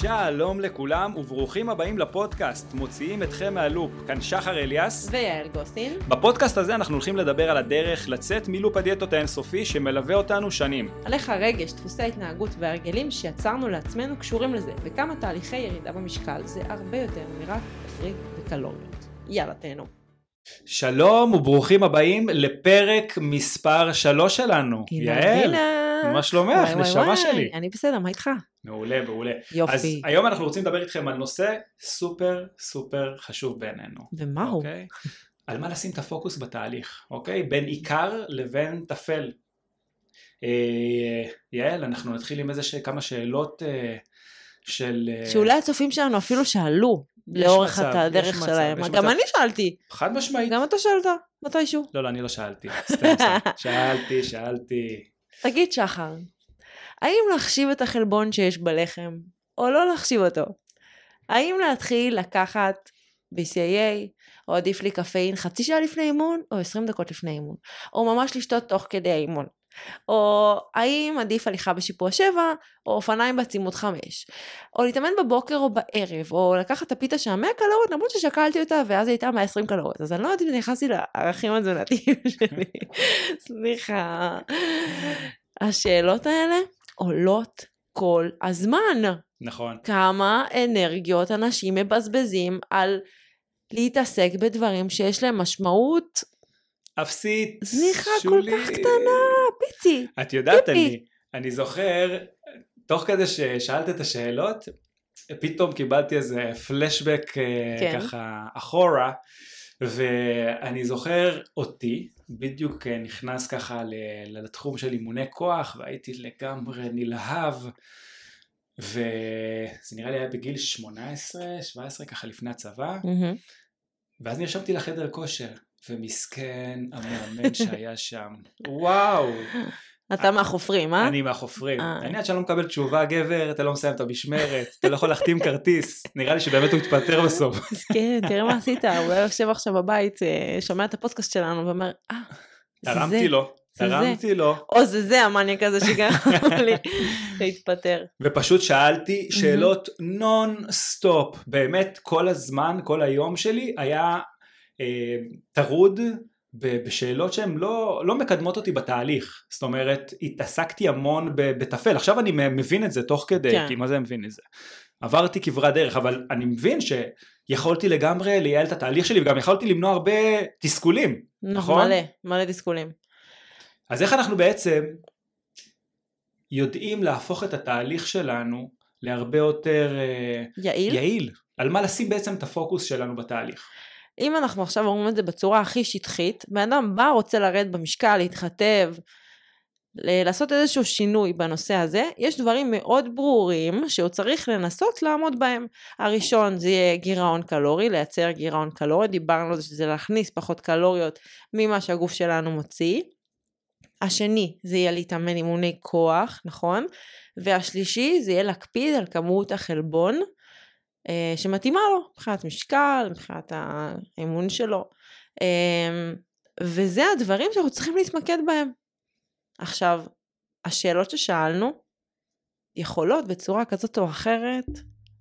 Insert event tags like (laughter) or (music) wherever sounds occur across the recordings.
שלום לכולם וברוכים הבאים לפודקאסט, מוציאים אתכם מהלופ. כאן שחר אליאס. ויעל גוסין. בפודקאסט הזה אנחנו הולכים לדבר על הדרך לצאת מלופ הדיאטות האינסופי שמלווה אותנו שנים. על איך הרגש, דפוסי ההתנהגות וההרגלים שיצרנו לעצמנו קשורים לזה, וכמה תהליכי ירידה במשקל זה הרבה יותר מרק תפריט וקלוריות. יאללה תהנו. שלום וברוכים הבאים לפרק מספר 3 שלנו. יעל, מה שלומך? נשמה שלי. אני בסדר, מה איתך? מעולה, מעולה. יופי. אז היום אנחנו רוצים לדבר איתכם על נושא סופר סופר חשוב בעינינו. ומהו? אוקיי? על מה לשים את הפוקוס בתהליך, אוקיי? בין עיקר לבין טפל. אה, יעל, אנחנו נתחיל עם איזה ש... כמה שאלות אה, של... אה, שאולי הצופים שלנו אפילו שאלו לאורך מצב, הדרך מצב, שלהם. גם מצב. אני שאלתי, חד משמעית. גם אתה שאלת, מתישהו. לא, לא, אני לא שאלתי. סתם, סתם. (laughs) שאלתי, שאלתי. תגיד שחר, האם להחשיב את החלבון שיש בלחם, או לא להחשיב אותו? האם להתחיל לקחת BCAA, או עדיף לי קפאין חצי שעה לפני אימון, או 20 דקות לפני אימון? או ממש לשתות תוך כדי האימון? או האם עדיף הליכה בשיפוע 7, או אופניים בעצימות 5? או להתאמן בבוקר או בערב, או לקחת את הפיתה שם 100 קלוריות, למרות ששקלתי אותה ואז היא הייתה 120 קלוריות. אז אני לא יודעת אם נכנסתי לערכים התזונתיים (laughs) שלי. סליחה. השאלות האלה עולות כל הזמן. נכון. כמה אנרגיות אנשים מבזבזים על להתעסק בדברים שיש להם משמעות אפסית, זניחה כל. כך קטנה, פיצי. את יודעת, פיפי. אני, אני זוכר, תוך כדי ששאלת את השאלות, פתאום קיבלתי איזה פלשבק אה, כן. ככה אחורה, ואני זוכר אותי, בדיוק אה, נכנס ככה לתחום של אימוני כוח, והייתי לגמרי נלהב, וזה נראה לי היה בגיל 18, 17, ככה לפני הצבא, מהמם. ואז נרשמתי לחדר כושר, ומסכן המאמן שהיה שם, וואו. אתה מהחופרים, אה? אני מהחופרים. אה. אני עד שאני לא מקבל תשובה, גבר, אתה לא מסיים את המשמרת, אתה לא יכול להחתים כרטיס. נראה לי שבאמת הוא יתפטר בסוף. כן, תראה מה עשית, הוא היה יושב עכשיו בבית, אה, שומע את הפודקאסט שלנו ואומר, אה, זה זה. תרמתי לו. תרמתי לו. או זה זה המניאק הזה שגרם (laughs) לי להתפטר. ופשוט שאלתי שאלות non stop. באמת, כל הזמן, כל היום שלי היה טרוד בשאלות שהן לא, לא מקדמות אותי בתהליך. זאת אומרת, התעסקתי המון בטפל. עכשיו אני מבין את זה תוך כדי, כן. כי מה זה מבין את זה? עברתי כברת דרך, אבל אני מבין שיכולתי לגמרי לייעל את התהליך שלי, וגם יכולתי למנוע הרבה תסכולים. נכון? מלא, מלא תסכולים. אז איך אנחנו בעצם יודעים להפוך את התהליך שלנו להרבה יותר אה, יעיל? יעיל? על מה לשים בעצם את הפוקוס שלנו בתהליך? אם אנחנו עכשיו אומרים את זה בצורה הכי שטחית, בן אדם בא, רוצה לרדת במשקל, להתחתב, לעשות איזשהו שינוי בנושא הזה, יש דברים מאוד ברורים שהוא צריך לנסות לעמוד בהם. הראשון זה יהיה גירעון קלורי, לייצר גירעון קלורי, דיברנו על זה שזה להכניס פחות קלוריות ממה שהגוף שלנו מוציא. השני זה יהיה להתאמן אימוני כוח, נכון? והשלישי זה יהיה להקפיד על כמות החלבון שמתאימה לו, מבחינת משקל, מבחינת האמון שלו. אה, וזה הדברים שאנחנו צריכים להתמקד בהם. עכשיו, השאלות ששאלנו יכולות בצורה כזאת או אחרת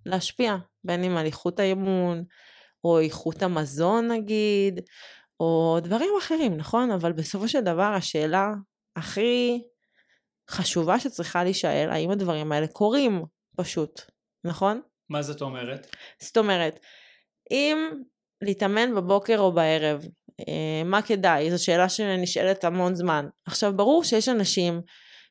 להשפיע, בין אם על איכות האימון, או איכות המזון נגיד, או דברים אחרים, נכון? אבל בסופו של דבר השאלה הכי חשובה שצריכה להישאל, האם הדברים האלה קורים פשוט, נכון? מה זאת אומרת? זאת אומרת, אם להתאמן בבוקר או בערב, אה, מה כדאי? זו שאלה שנשאלת המון זמן. עכשיו, ברור שיש אנשים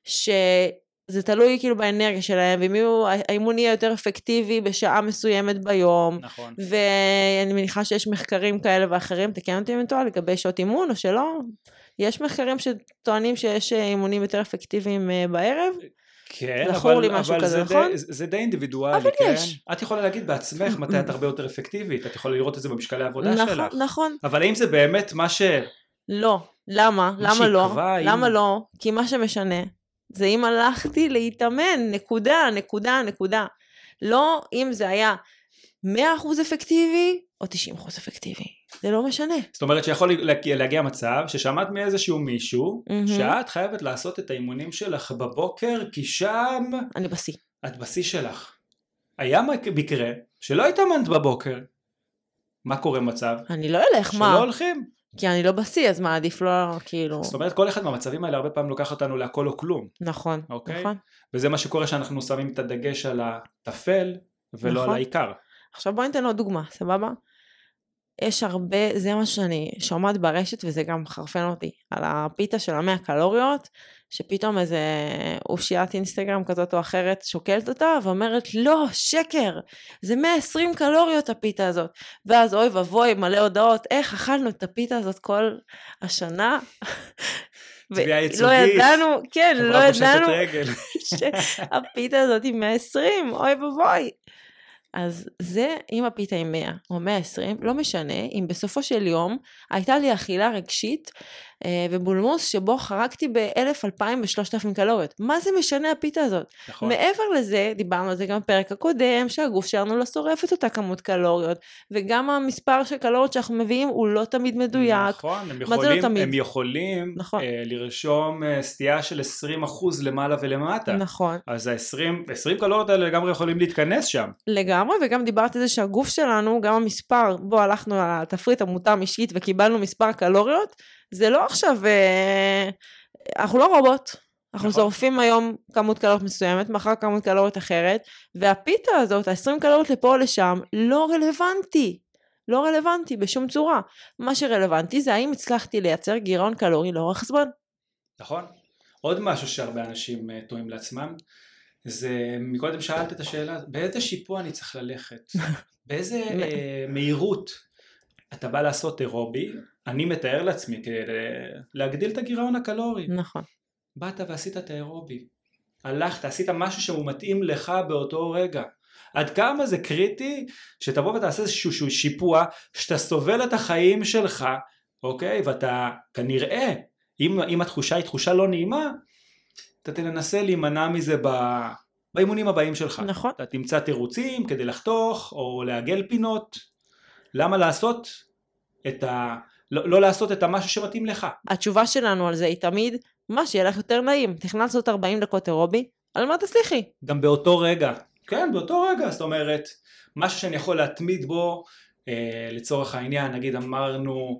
שזה תלוי כאילו באנרגיה שלהם, ואם האימון יהיה יותר אפקטיבי בשעה מסוימת ביום, נכון. ואני מניחה שיש מחקרים כאלה ואחרים, תקן אותי אם אני טועה, לגבי שעות אימון או שלא. יש מחקרים שטוענים שיש אה, אימונים יותר אפקטיביים אה, בערב, כן, זכור אבל, לי משהו אבל כזה, זה, נכון? די, זה די אינדיבידואלי, אבל כן? יש. את יכולה להגיד בעצמך מתי את הרבה יותר אפקטיבית, את יכולה לראות את זה במשקלי העבודה נכון, שלך. נכון. אבל האם זה באמת מה ש... לא. למה? מה למה לא? אם- למה לא? כי מה שמשנה זה אם הלכתי להתאמן, נקודה, נקודה, נקודה. לא אם זה היה 100% אפקטיבי או 90% אפקטיבי. זה לא משנה. זאת אומרת שיכול להגיע, להגיע מצב ששמעת מאיזשהו מישהו מהמם. שאת חייבת לעשות את האימונים שלך בבוקר כי שם אני בשיא. את בשיא שלך. היה מקרה שלא התאמנת בבוקר. מה קורה מצב? אני לא אלך, שלא מה? הולכים. כי אני לא בשיא, אז מה, עדיף לא, כאילו... זאת אומרת, כל אחד מהמצבים האלה הרבה פעמים לוקח אותנו להכל או כלום. נכון, אוקיי. נכון. וזה מה שקורה שאנחנו שמים את הדגש על הטפל ולא נכון. על העיקר. עכשיו בוא ניתן עוד דוגמה, סבבה? יש הרבה, זה מה שאני שומעת ברשת וזה גם מחרפן אותי, על הפיתה של המאה קלוריות, שפתאום איזה אושיית אינסטגרם כזאת או אחרת שוקלת אותה ואומרת לא, שקר, זה 120 קלוריות הפיתה הזאת. ואז אוי ואבוי, מלא הודעות, איך אכלנו את הפיתה הזאת כל השנה? (laughs) תביעה ולא ייצוגית. ידענו, כן, לא ידענו. (laughs) שהפיתה הזאת היא 120, אוי ואבוי. אז זה, אם הפיתה היא 100 או 120, לא משנה, אם בסופו של יום הייתה לי אכילה רגשית ובולמוס שבו חרגתי ב-1000, 2000 ו-3000 קלוריות. מה זה משנה הפיתה הזאת? נכון. מעבר לזה, דיברנו על זה גם בפרק הקודם, שהגוף שלנו לא שורף את אותה כמות קלוריות, וגם המספר של קלוריות שאנחנו מביאים הוא לא תמיד מדויק. נכון, הם לא יכולים, תמיד? הם יכולים נכון. אה, לרשום אה, סטייה של 20% למעלה ולמטה. נכון. אז ה-20 20 קלוריות האלה לגמרי יכולים להתכנס שם. לגמרי, וגם דיברתי על זה שהגוף שלנו, גם המספר, בו הלכנו על התפריט המותאם אישית וקיבלנו מספר קלוריות, זה לא עכשיו, אה, אנחנו לא רובוט. אנחנו נכון. שורפים היום כמות קלוריות מסוימת, מחר כמות קלוריות אחרת, והפיתה הזאת, ה-20 קלוריות לפה או לשם, לא רלוונטי. לא רלוונטי בשום צורה. מה שרלוונטי זה האם הצלחתי לייצר גירעון קלורי לאורך זמן. נכון. עוד משהו שהרבה אנשים אה, טועים לעצמם, זה מקודם שאלת את השאלה, באיזה שיפוע אני צריך ללכת? (laughs) באיזה אה, מהירות אתה בא לעשות אירובי? אני מתאר לעצמי כדי להגדיל את הגירעון הקלורי. נכון. באת ועשית את האירובי. הלכת, עשית משהו שהוא מתאים לך באותו רגע. עד כמה זה קריטי שתבוא ותעשה איזשהו שיפוע, שאתה סובל את החיים שלך, אוקיי? ואתה כנראה, אם, אם התחושה היא תחושה לא נעימה, אתה תנסה להימנע מזה ב, באימונים הבאים שלך. נכון. אתה תמצא תירוצים כדי לחתוך או לעגל פינות. למה לעשות את ה... לא, לא לעשות את המשהו שמתאים לך. התשובה שלנו על זה היא תמיד, מה שיהיה לך יותר נעים. תכננת לעשות 40 דקות אירובי, על מה תצליחי? גם באותו רגע. כן, באותו רגע, זאת אומרת, משהו שאני יכול להתמיד בו, אה, לצורך העניין, נגיד אמרנו,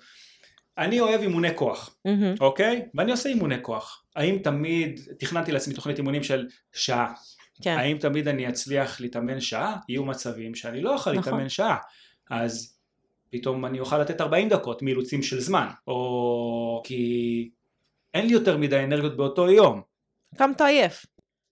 אני אוהב אימוני כוח, מהמם. אוקיי? ואני עושה אימוני כוח. האם תמיד, תכננתי לעצמי תוכנית אימונים של שעה, כן. האם תמיד אני אצליח להתאמן שעה? יהיו מצבים שאני לא אוכל נכון. להתאמן שעה. אז פתאום אני אוכל לתת 40 דקות מאילוצים של זמן, או כי אין לי יותר מדי אנרגיות באותו יום. קמת עייף.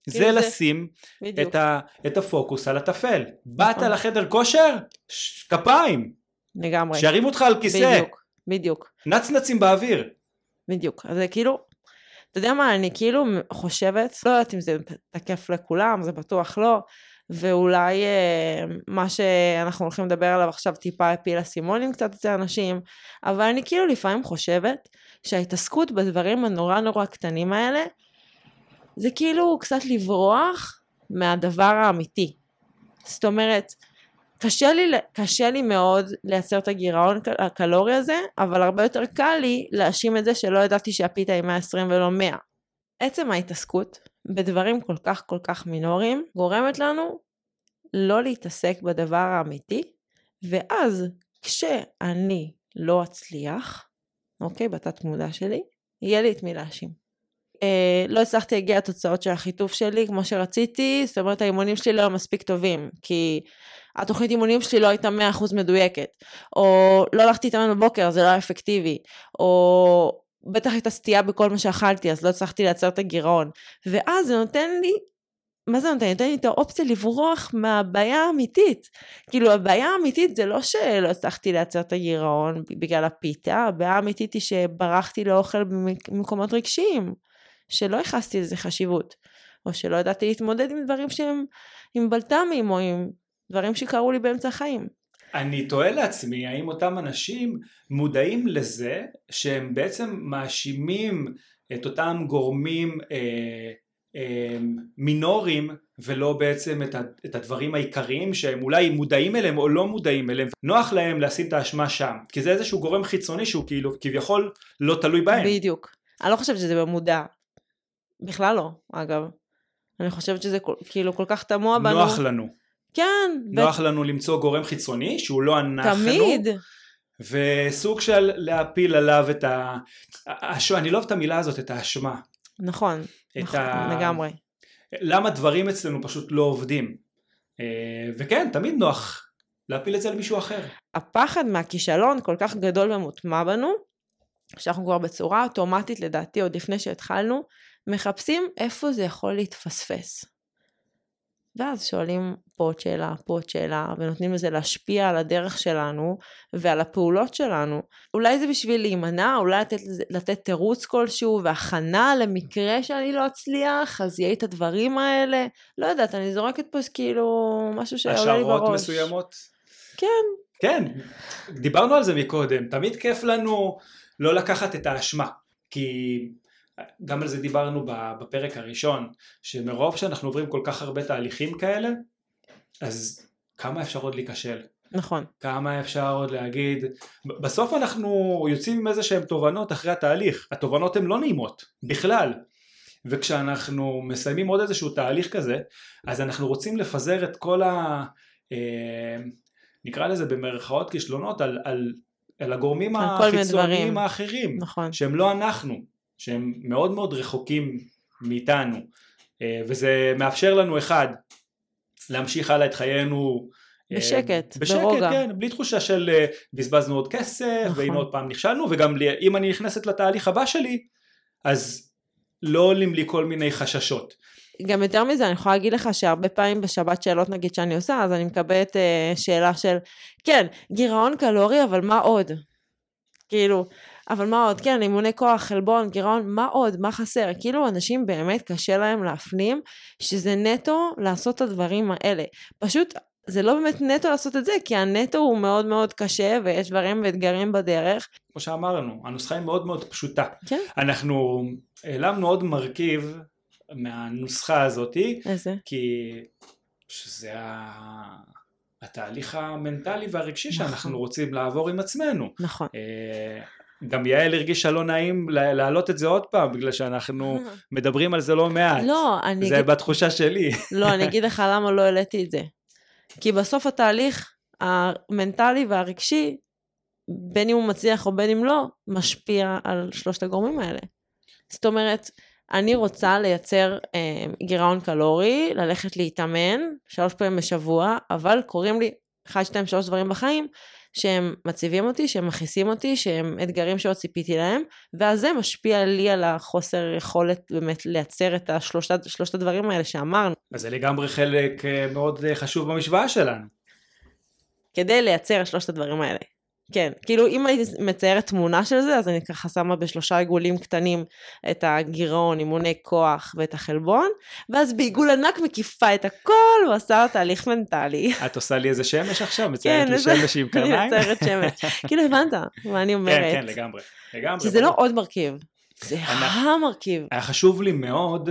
זה כאילו זה- לשים בדיוק. את, ה, את הפוקוס על הטפל. באת נכון. לחדר כושר? ש- כפיים, לגמרי. שירימו אותך על כיסא, בדיוק. בדיוק. נצנצים באוויר. בדיוק. אז זה כאילו, אתה יודע מה, אני כאילו חושבת, לא יודעת אם זה תקף לכולם, זה בטוח לא, ואולי אה, מה שאנחנו הולכים לדבר עליו עכשיו טיפה הפיל אסימונים קצת אצל אנשים, אבל אני כאילו לפעמים חושבת שההתעסקות בדברים הנורא נורא קטנים האלה, זה כאילו קצת לברוח מהדבר האמיתי. זאת אומרת, קשה לי, קשה לי מאוד לייצר את הגירעון הק- הקלורי הזה, אבל הרבה יותר קל לי להאשים את זה שלא ידעתי שהפיתה היא 120 ולא 100. עצם ההתעסקות בדברים כל כך כל כך מינוריים גורמת לנו לא להתעסק בדבר האמיתי, ואז כשאני לא אצליח, אוקיי, בתת מודע שלי, יהיה לי את מי להאשים. אה, לא הצלחתי להגיע לתוצאות של החיטוף שלי כמו שרציתי, זאת אומרת האימונים שלי לא היו מספיק טובים, כי התוכנית אימונים שלי לא הייתה 100% מדויקת, או לא הלכתי להתאמן בבוקר, זה לא היה אפקטיבי, או בטח הייתה סטייה בכל מה שאכלתי, אז לא הצלחתי לייצר את הגירעון. ואז זה נותן לי, מה זה נותן? נותן לי את האופציה לברוח מהבעיה האמיתית. כאילו הבעיה האמיתית זה לא שלא הצלחתי לייצר את הגירעון בגלל הפיתה, הבעיה האמיתית היא שברחתי לאוכל במקומות רגשיים, שלא ייחסתי לזה חשיבות, או שלא ידעתי להתמודד עם דברים שהם עם בלת"מים, או עם דברים שקרו לי באמצע החיים. אני תוהה לעצמי, האם אותם אנשים מודעים לזה שהם בעצם מאשימים את אותם גורמים אה, אה, מינוריים ולא בעצם את, ה, את הדברים העיקריים שהם אולי מודעים אליהם או לא מודעים אליהם. נוח להם לשים את האשמה שם, כי זה איזשהו גורם חיצוני שהוא כאילו כביכול לא תלוי בהם. בדיוק. אני לא חושבת שזה במודע. בכלל לא, אגב. אני חושבת שזה כאילו כל כך תמוה בנו. נוח לנו. כן. נוח לנו למצוא גורם חיצוני שהוא לא אנחנו. תמיד. וסוג של להפיל עליו את ה... האשמה, אני לא אוהב את המילה הזאת, את האשמה. נכון, את נכון, ה- לגמרי. למה דברים אצלנו פשוט לא עובדים. אה, וכן, תמיד נוח להפיל את זה על מישהו אחר. הפחד מהכישלון כל כך גדול ומוטמע בנו, שאנחנו כבר בצורה אוטומטית לדעתי עוד לפני שהתחלנו, מחפשים איפה זה יכול להתפספס. ואז שואלים פה עוד שאלה, פה עוד שאלה, ונותנים לזה להשפיע על הדרך שלנו ועל הפעולות שלנו. אולי זה בשביל להימנע, אולי לתת, לתת תירוץ כלשהו והכנה למקרה שאני לא אצליח, אז יהיה את הדברים האלה. לא יודעת, אני זורקת פה כאילו משהו שעולה לי בראש. השערות מסוימות. כן, כן, דיברנו על זה מקודם, תמיד כיף לנו לא לקחת את האשמה, כי גם על זה דיברנו בפרק הראשון, שמרוב שאנחנו עוברים כל כך הרבה תהליכים כאלה, אז כמה אפשר עוד להיכשל? נכון. כמה אפשר עוד להגיד, בסוף אנחנו יוצאים עם איזה שהן תובנות אחרי התהליך, התובנות הן לא נעימות, בכלל. וכשאנחנו מסיימים עוד איזשהו תהליך כזה, אז אנחנו רוצים לפזר את כל ה... אה, נקרא לזה במרכאות כישלונות על, על, על הגורמים על החיצוניים. האחרים, נכון. שהם לא אנחנו, שהם מאוד מאוד רחוקים מאיתנו, אה, וזה מאפשר לנו אחד, להמשיך הלאה את חיינו אה, בשקט, בשקט, ברוגע. כן, בלי תחושה של אה, בזבזנו עוד כסף, נכון. והנה עוד פעם נכשלנו, וגם לי- אם אני נכנסת לתהליך הבא שלי, אז לא עולים לי כל מיני חששות. גם יותר מזה, אני יכולה להגיד לך שהרבה פעמים בשבת שאלות נגיד שאני עושה, אז אני מקבלת אה, שאלה של, כן, גירעון קלורי, אבל מה עוד? כאילו, אבל מה עוד? כן, אימוני כוח, חלבון, גירעון, מה עוד? מה חסר? כאילו, אנשים באמת קשה להם להפנים שזה נטו לעשות את הדברים האלה. פשוט, זה לא באמת נטו לעשות את זה, כי הנטו הוא מאוד מאוד קשה, ויש דברים ואתגרים בדרך. כמו שאמרנו, הנוסחה היא מאוד מאוד פשוטה. כן. אנחנו העלמנו עוד מרכיב מהנוסחה הזאתי, איזה? כי שזה ה... התהליך המנטלי והרגשי נכון. שאנחנו רוצים לעבור עם עצמנו. נכון. גם יעל הרגישה לא נעים לה- להעלות את זה עוד פעם, בגלל שאנחנו (laughs) מדברים על זה לא מעט. לא, אני זה אגיד בתחושה שלי. (laughs) לא, אני אגיד לך למה לא העליתי את זה. כי בסוף התהליך המנטלי והרגשי, בין אם הוא מצליח או בין אם לא, משפיע על שלושת הגורמים האלה. זאת אומרת, אני רוצה לייצר אה, גירעון קלורי, ללכת להתאמן שלוש פעמים בשבוע, אבל קורים לי אחד, שתיים, שלוש דברים בחיים שהם מציבים אותי, שהם מכעיסים אותי, שהם אתגרים שעוד ציפיתי להם, ואז זה משפיע לי על החוסר יכולת באמת לייצר את השלושת, שלושת הדברים האלה שאמרנו. אז זה לגמרי חלק אה, מאוד אה, חשוב במשוואה שלנו. כדי לייצר שלושת הדברים האלה. כן, כאילו אם הייתי מציירת תמונה של זה, אז אני ככה שמה בשלושה עיגולים קטנים את הגירעון, אימוני כוח ואת החלבון, ואז בעיגול ענק מקיפה את הכל ועושה תהליך מנטלי. את עושה לי איזה שמש עכשיו? מציירת לי שמש עם כן, אני קרניים? מציירת שמש. כאילו הבנת מה אני אומרת. כן, כן, לגמרי. לגמרי. כי זה לא. עוד מרכיב, זה המרכיב. היה חשוב לי מאוד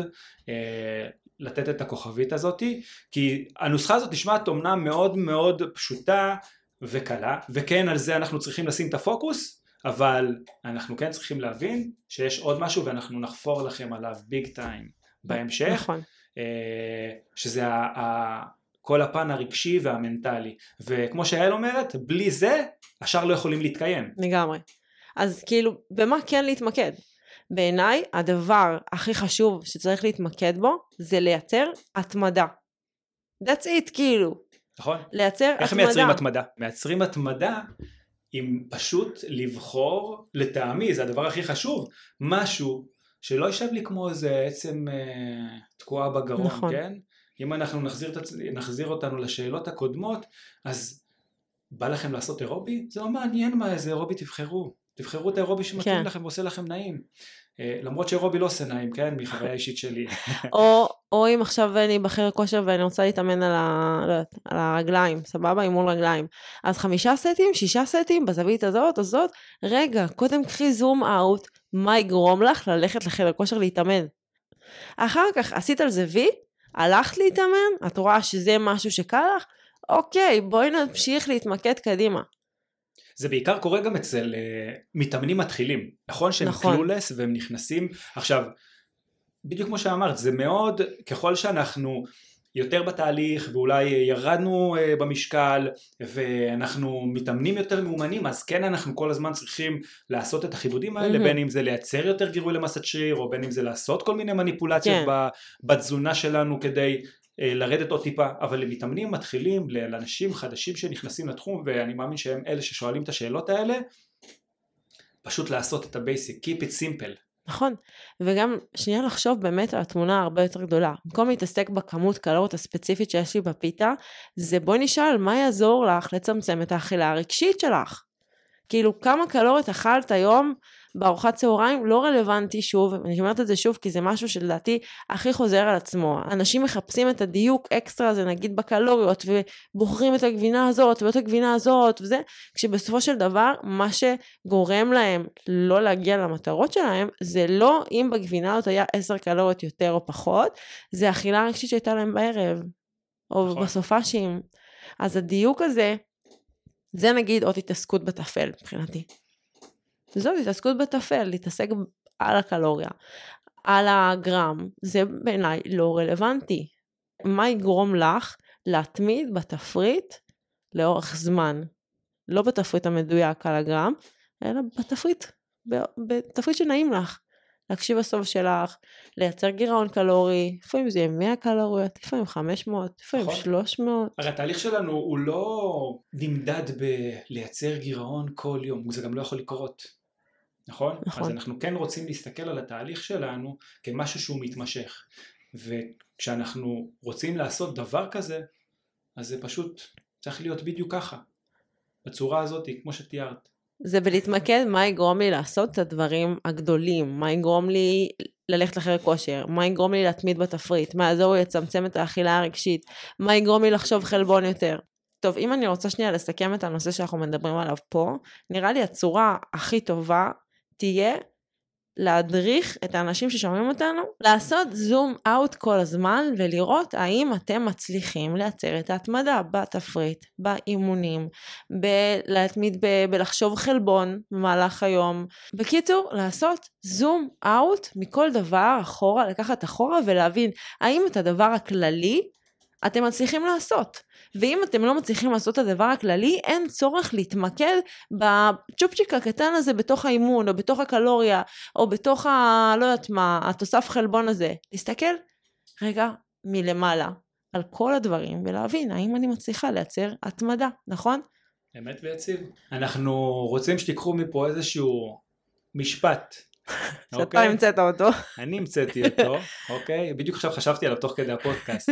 אה, לתת את הכוכבית הזאתי, כי הנוסחה הזאת נשמעת אומנם מאוד מאוד פשוטה וקלה, וכן על זה אנחנו צריכים לשים את הפוקוס, אבל אנחנו כן צריכים להבין שיש עוד משהו ואנחנו נחפור לכם עליו ביג טיים בהמשך, נכון. אה, שזה ה- ה- כל הפן הרגשי והמנטלי, וכמו שיעל אומרת, בלי זה השאר לא יכולים להתקיים. לגמרי. אז כאילו, במה כן להתמקד? בעיניי, הדבר הכי חשוב שצריך להתמקד בו, זה לייצר התמדה. That's it, כאילו. נכון? לייצר איך התמדה. מייצרים התמדה? מייצרים התמדה עם פשוט לבחור, לטעמי, זה הדבר הכי חשוב, משהו שלא יישב לי כמו איזה עצם אה, תקועה בגרון, נכון. כן? אם אנחנו נחזיר, נחזיר אותנו לשאלות הקודמות, אז בא לכם לעשות אירובי? זה לא מעניין מה איזה אירובי תבחרו. תבחרו את האירובי שמתאים כן. לכם ועושה לכם נעים. אה, למרות שאירובי לא עושה נעים, כן? מחוויה (laughs) אישית שלי. או, או אם עכשיו אני בחדר כושר ואני רוצה להתאמן על, ה, לא יודעת, על הרגליים, סבבה? אימון רגליים. אז חמישה סטים, שישה סטים, בזווית הזאת, הזאת. רגע, קודם קחי זום אאוט, מה יגרום לך ללכת לחדר כושר להתאמן? אחר כך עשית על זה וי, הלכת להתאמן, את רואה שזה משהו שקל לך, אוקיי, בואי נמשיך להתמקד קדימה. זה בעיקר קורה גם אצל uh, מתאמנים מתחילים, נכון שהם נכון. קלולס והם נכנסים, עכשיו, בדיוק כמו שאמרת, זה מאוד, ככל שאנחנו יותר בתהליך ואולי ירדנו אה, במשקל ואנחנו מתאמנים יותר מאומנים אז כן אנחנו כל הזמן צריכים לעשות את החידודים האלה mm-hmm. בין אם זה לייצר יותר גירוי למסת שריר או בין אם זה לעשות כל מיני מניפולציות כן. בתזונה שלנו כדי לרדת עוד טיפה, אבל למתאמנים מתחילים, לאנשים חדשים שנכנסים לתחום, ואני מאמין שהם אלה ששואלים את השאלות האלה, פשוט לעשות את ה basic, keep it simple. נכון, וגם שנייה לחשוב באמת על התמונה הרבה יותר גדולה. במקום להתעסק בכמות קלוריות הספציפית שיש לי בפיתה, זה בואי נשאל מה יעזור לך לצמצם את האכילה הרגשית שלך. כאילו כמה קלוריות אכלת היום בארוחת צהריים לא רלוונטי שוב, אני אומרת את זה שוב כי זה משהו שלדעתי הכי חוזר על עצמו. אנשים מחפשים את הדיוק אקסטרה הזה נגיד בקלוריות ובוחרים את הגבינה הזאת ואת הגבינה הזאת וזה, כשבסופו של דבר מה שגורם להם לא להגיע למטרות שלהם זה לא אם בגבינה הזאת היה 10 קלוריות יותר או פחות, זה אכילה רגשית שהייתה להם בערב או נכון. בסופאשים. אז הדיוק הזה זה נגיד עוד התעסקות בטפל מבחינתי. זהו, התעסקות בטפל, להתעסק על הקלוריה, על הגרם, זה בעיניי לא רלוונטי. מה יגרום לך להתמיד בתפריט לאורך זמן? לא בתפריט המדויק על הגרם, אלא בתפריט, בתפריט שנעים לך. להקשיב בסוף שלך, לייצר גירעון קלורי, לפעמים זה יהיה 100 קלוריות, לפעמים 500, לפעמים נכון. 300. הרי התהליך שלנו הוא לא נמדד בלייצר גירעון כל יום, זה גם לא יכול לקרות. נכון? נכון. אז אנחנו כן רוצים להסתכל על התהליך שלנו כמשהו שהוא מתמשך. וכשאנחנו רוצים לעשות דבר כזה, אז זה פשוט צריך להיות בדיוק ככה. בצורה הזאת, כמו שתיארת. זה בלהתמקד מה יגרום לי לעשות את הדברים הגדולים, מה יגרום לי ללכת לחדר כושר, מה יגרום לי להתמיד בתפריט, מה יעזור לי לצמצם את האכילה הרגשית, מה יגרום לי לחשוב חלבון יותר. טוב, אם אני רוצה שנייה לסכם את הנושא שאנחנו מדברים עליו פה, נראה לי הצורה הכי טובה תהיה להדריך את האנשים ששומעים אותנו, לעשות זום אאוט כל הזמן ולראות האם אתם מצליחים לייצר את ההתמדה בתפריט, באימונים, להתמיד ב- בלחשוב חלבון במהלך היום. בקיצור, לעשות זום אאוט מכל דבר אחורה, לקחת אחורה ולהבין האם את הדבר הכללי אתם מצליחים לעשות. ואם אתם לא מצליחים לעשות את הדבר הכללי, אין צורך להתמקד בצ'ופצ'יק הקטן הזה בתוך האימון, או בתוך הקלוריה, או בתוך ה... לא יודעת מה, התוסף חלבון הזה. להסתכל רגע מלמעלה על כל הדברים, ולהבין האם אני מצליחה לייצר התמדה, נכון? אמת ויציב. אנחנו רוצים שתיקחו מפה איזשהו משפט שאתה אוקיי? המצאת אותו. אני המצאתי אותו, אוקיי? בדיוק עכשיו חשבתי עליו תוך כדי הפודקאסט.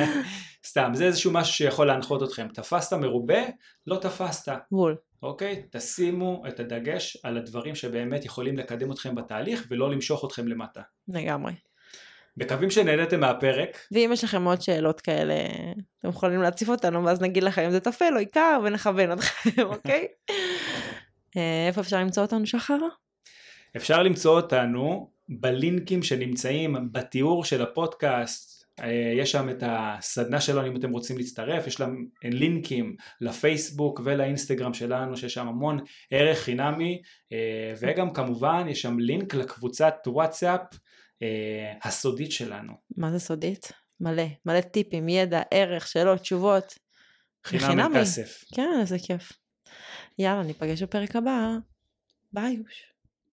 (laughs) סתם, זה איזשהו משהו שיכול להנחות אתכם. תפסת מרובה, לא תפסת. בול. אוקיי? תשימו את הדגש על הדברים שבאמת יכולים לקדם אתכם בתהליך ולא למשוך אתכם למטה. לגמרי. מקווים שנהנתם מהפרק. ואם יש לכם עוד שאלות כאלה, אתם יכולים להציף אותנו ואז נגיד לכם אם זה טפל או עיקר ונכוון אתכם, (laughs) אוקיי? אה, איפה אפשר למצוא אותנו שחרה? אפשר למצוא אותנו בלינקים שנמצאים בתיאור של הפודקאסט, אה, יש שם את הסדנה שלנו אם אתם רוצים להצטרף, יש להם לינקים לפייסבוק ולאינסטגרם שלנו שיש שם המון ערך חינמי אה, וגם כמובן יש שם לינק לקבוצת וואטסאפ אה, הסודית שלנו. מה זה סודית? מלא, מלא טיפים, ידע, ערך, שאלות, תשובות. חינמי כסף. כן, איזה כיף. יאללה, ניפגש בפרק הבא. ביי.